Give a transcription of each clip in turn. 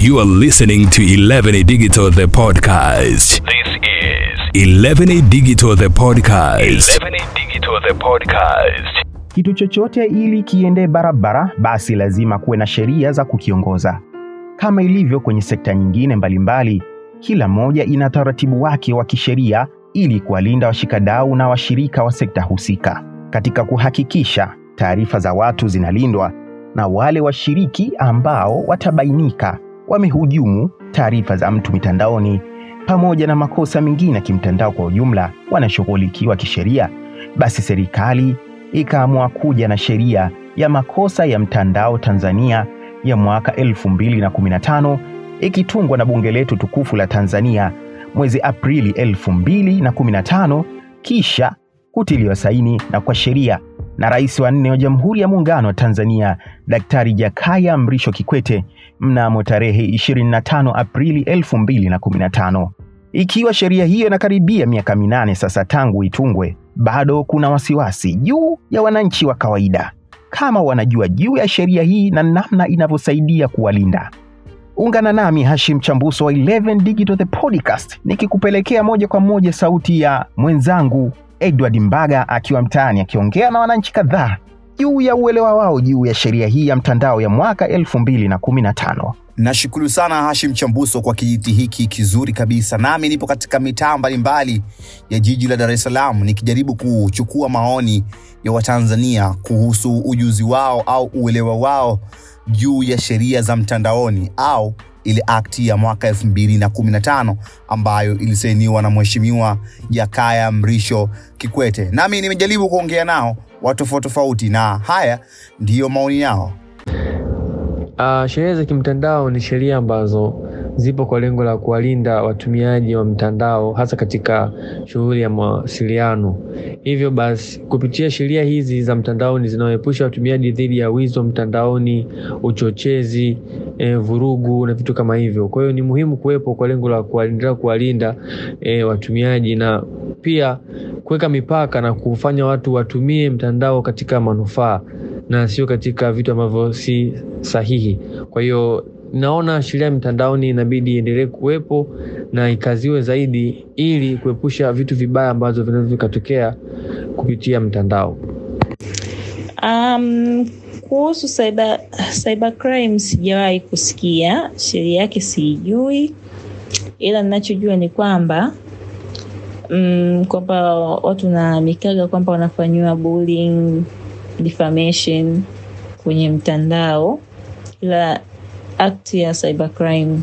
You are listening to 11 Digital the podcast. This is 11 Digital the podcast. 11 Digital the podcast. Kitu chochote ili kiende barabara, basi lazima kuwe na sheria za kukiongoza. Kama ilivyo kwenye sekta nyingine mbalimbali, kila moja ina taratibu wake wa kisheria ili kuwalinda washikadau na washirika wa sekta husika. Katika kuhakikisha taarifa za watu zinalindwa na wale washiriki ambao watabainika wamehujumu taarifa za mtu mitandaoni pamoja na makosa mengine ya kimtandao kwa ujumla wanashughulikiwa kisheria, basi serikali ikaamua kuja na sheria ya makosa ya mtandao Tanzania ya mwaka 2015 ikitungwa na bunge letu tukufu la Tanzania mwezi Aprili 2015 kisha kutiliwa saini na kwa sheria na rais wa nne wa Jamhuri ya Muungano wa Tanzania Daktari Jakaya Mrisho Kikwete mnamo tarehe 25 Aprili 2015. Ikiwa sheria hiyo inakaribia miaka minane sasa tangu itungwe, bado kuna wasiwasi juu ya wananchi wa kawaida kama wanajua juu ya sheria hii na namna inavyosaidia kuwalinda. Ungana nami Hashim Chambuso wa 11 Digital the podcast nikikupelekea moja kwa moja sauti ya mwenzangu Edward Mbaga akiwa mtaani akiongea na wananchi kadhaa juu ya uelewa wao juu ya sheria hii ya mtandao ya mwaka 2015. Nashukuru sana Hashim Chambuso kwa kijiti hiki kizuri kabisa. Nami nipo katika mitaa mbalimbali ya jiji la Dar es Salaam nikijaribu kuchukua maoni ya Watanzania kuhusu ujuzi wao au uelewa wao juu ya sheria za mtandaoni au ile akti ya mwaka 2015 ambayo ilisainiwa na Mheshimiwa Jakaya Mrisho Kikwete. Nami nimejaribu kuongea nao watu tofauti tofauti, na haya ndiyo maoni yao. Uh, sheria za kimtandao ni sheria ambazo zipo kwa lengo la kuwalinda watumiaji wa mtandao hasa katika shughuli ya mawasiliano. Hivyo basi, kupitia sheria hizi za mtandaoni zinawaepusha watumiaji dhidi ya wizi wa mtandaoni, uchochezi, e, vurugu na vitu kama hivyo. Kwa hiyo ni muhimu kuwepo kwa lengo la kuwalinda kuwalinda e, watumiaji na pia kuweka mipaka na kufanya watu watumie mtandao katika manufaa na sio katika vitu ambavyo si sahihi. Kwa hiyo naona sheria ya mtandaoni inabidi iendelee kuwepo na ikaziwe zaidi ili kuepusha vitu vibaya ambazo vinaweza vikatokea kupitia mtandao. Um, kuhusu cyber, sijawahi kusikia, sheria yake siijui, ila ninachojua ni kwamba mm, kwamba watu nalalamikaga kwamba wanafanyiwa bullying, defamation kwenye mtandao, ila act ya cybercrime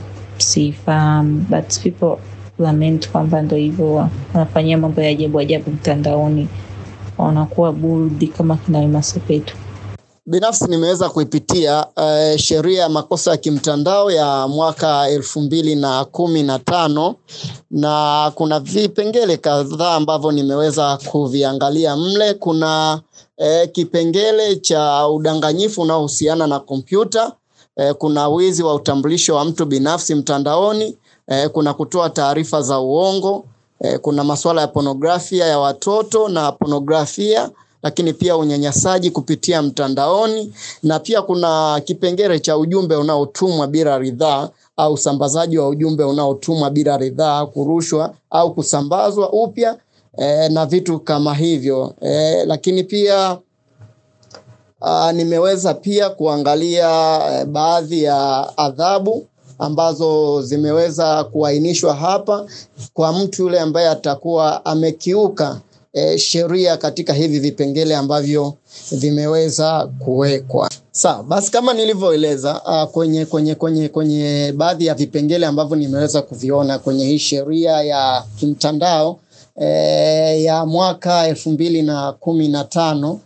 but people lament kwamba ndo hivyo wanafanyia mambo ya ajabu ajabu mtandaoni, wanakuwa burdi kama kina. Binafsi nimeweza kuipitia uh, sheria ya makosa ya kimtandao ya mwaka elfu mbili na kumi na tano na kuna vipengele kadhaa ambavyo nimeweza kuviangalia mle. Kuna eh, kipengele cha udanganyifu unaohusiana na kompyuta eh, kuna wizi wa utambulisho wa mtu binafsi mtandaoni eh, kuna kutoa taarifa za uongo eh, kuna masuala ya ponografia ya watoto na ponografia lakini pia unyanyasaji kupitia mtandaoni na pia kuna kipengele cha ujumbe unaotumwa bila ridhaa au usambazaji wa ujumbe unaotumwa bila ridhaa, kurushwa au kusambazwa upya e, na vitu kama hivyo e, lakini pia a, nimeweza pia kuangalia e, baadhi ya adhabu ambazo zimeweza kuainishwa hapa kwa mtu yule ambaye atakuwa amekiuka e, sheria katika hivi vipengele ambavyo vimeweza kuwekwa. Sawa, basi kama nilivyoeleza uh, kwenye kwenye kwenye kwenye baadhi ya vipengele ambavyo nimeweza kuviona kwenye hii sheria ya kimtandao e, ya mwaka elfu mbili na kumi na tano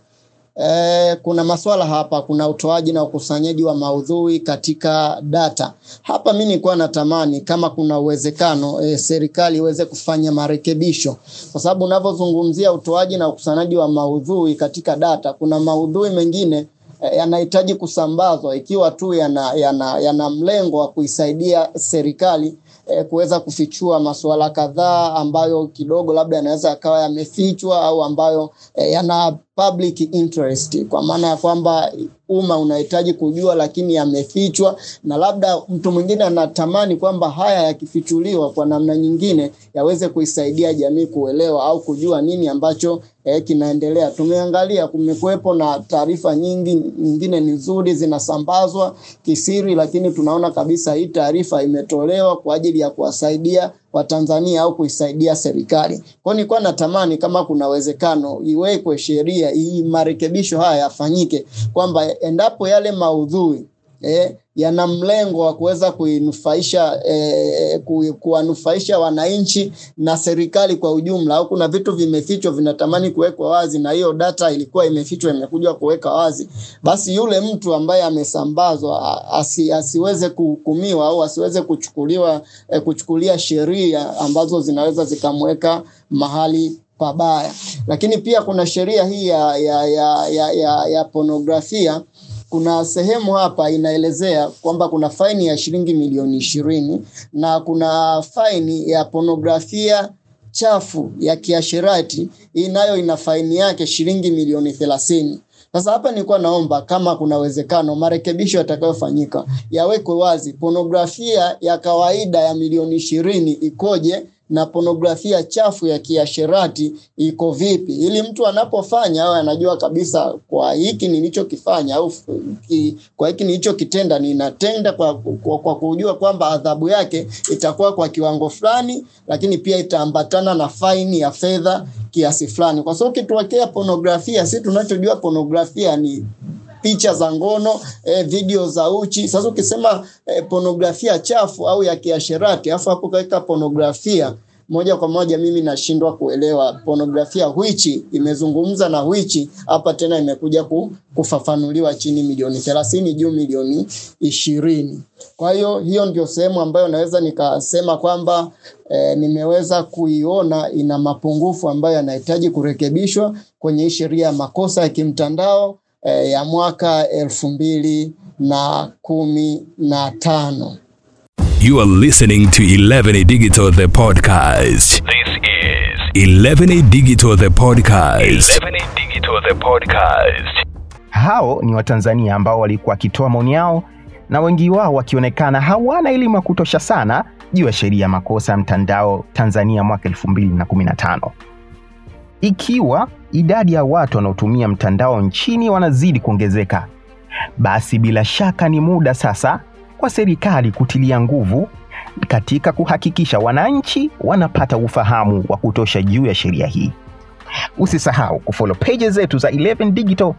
Eh, kuna maswala hapa, kuna utoaji na ukusanyaji wa maudhui katika data. Hapa mi nilikuwa natamani kama kuna uwezekano eh, serikali iweze kufanya marekebisho, kwa sababu unavyozungumzia utoaji na ukusanyaji wa maudhui katika data, kuna maudhui mengine eh, yanahitaji kusambazwa ikiwa tu yana, yana, yana mlengo wa kuisaidia serikali eh, kuweza kufichua masuala kadhaa ambayo kidogo labda yanaweza yakawa yamefichwa au ambayo eh, yana public interest, kwa maana ya kwamba umma unahitaji kujua, lakini yamefichwa, na labda mtu mwingine anatamani kwamba haya yakifichuliwa kwa namna nyingine yaweze kuisaidia jamii kuelewa au kujua nini ambacho eh, kinaendelea. Tumeangalia, kumekuwepo na taarifa nyingi, nyingine ni nzuri zinasambazwa kisiri, lakini tunaona kabisa hii taarifa imetolewa kwa ajili ya kuwasaidia Watanzania au kuisaidia serikali. Kwa hiyo nilikuwa natamani kama kuna uwezekano iwekwe sheria hii, marekebisho haya yafanyike, kwamba endapo yale maudhui eh, yana mlengo wa kuweza kuinufaisha eh, ku, kuwanufaisha wananchi na serikali kwa ujumla, au kuna vitu vimefichwa vinatamani kuwekwa wazi, na hiyo data ilikuwa imefichwa imekuja kuweka wazi, basi yule mtu ambaye amesambazwa asi, asiweze kuhukumiwa au asiweze kuchukuliwa eh, kuchukulia sheria ambazo zinaweza zikamweka mahali pabaya. Lakini pia kuna sheria hii ya, ya, ya, ya, ya, ya pornografia kuna sehemu hapa inaelezea kwamba kuna faini ya shilingi milioni ishirini na kuna faini ya ponografia chafu ya kiasherati, inayo ina faini yake shilingi milioni thelathini. Sasa hapa nilikuwa naomba kama kuna uwezekano marekebisho yatakayofanyika yawekwe wazi, ponografia ya kawaida ya milioni ishirini ikoje na ponografia chafu ya kiasherati iko vipi, ili mtu anapofanya awe anajua kabisa, kwa hiki nilichokifanya au ki, kwa hiki nilichokitenda ninatenda kwa, kwa, kwa kujua kwamba adhabu yake itakuwa kwa kiwango fulani, lakini pia itaambatana na faini ya fedha kiasi fulani, kwa sababu ukituwekea ponografia, si tunachojua ponografia ni picha za ngono eh, video za uchi. Sasa ukisema eh, pornografia chafu au ya kiasherati afu hapo kaweka pornografia moja kwa moja, mimi nashindwa kuelewa pornografia whichi imezungumza na whichi hapa tena imekuja kufafanuliwa chini milioni thelathini juu milioni ishirini. Kwa hiyo hiyo ndio sehemu ambayo naweza nikasema kwamba e, nimeweza kuiona ina mapungufu ambayo yanahitaji kurekebishwa kwenye hii sheria ya makosa ya kimtandao eh, ya mwaka elfu mbili na kumi na tano. You are listening to 11A Digital the podcast. This is 11A Digital the podcast. 11A Digital the podcast. Hao ni Watanzania ambao walikuwa wakitoa maoni yao na wengi wao wakionekana hawana elimu ya kutosha sana juu ya sheria ya makosa ya mtandao Tanzania mwaka 2015. Ikiwa idadi ya watu wanaotumia mtandao nchini wanazidi kuongezeka, basi bila shaka ni muda sasa kwa serikali kutilia nguvu katika kuhakikisha wananchi wanapata ufahamu wa kutosha juu ya sheria hii. Usisahau kufollow pages zetu za 11 Digital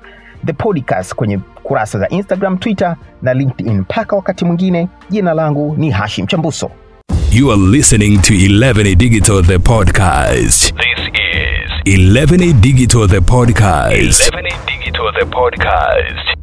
the podcast kwenye kurasa za Instagram, Twitter na LinkedIn. Mpaka wakati mwingine, jina langu ni Hashim Chambuso. You are listening to 11A Digital the podcast. This is 11A Digital the podcast. 11A Digital the podcast.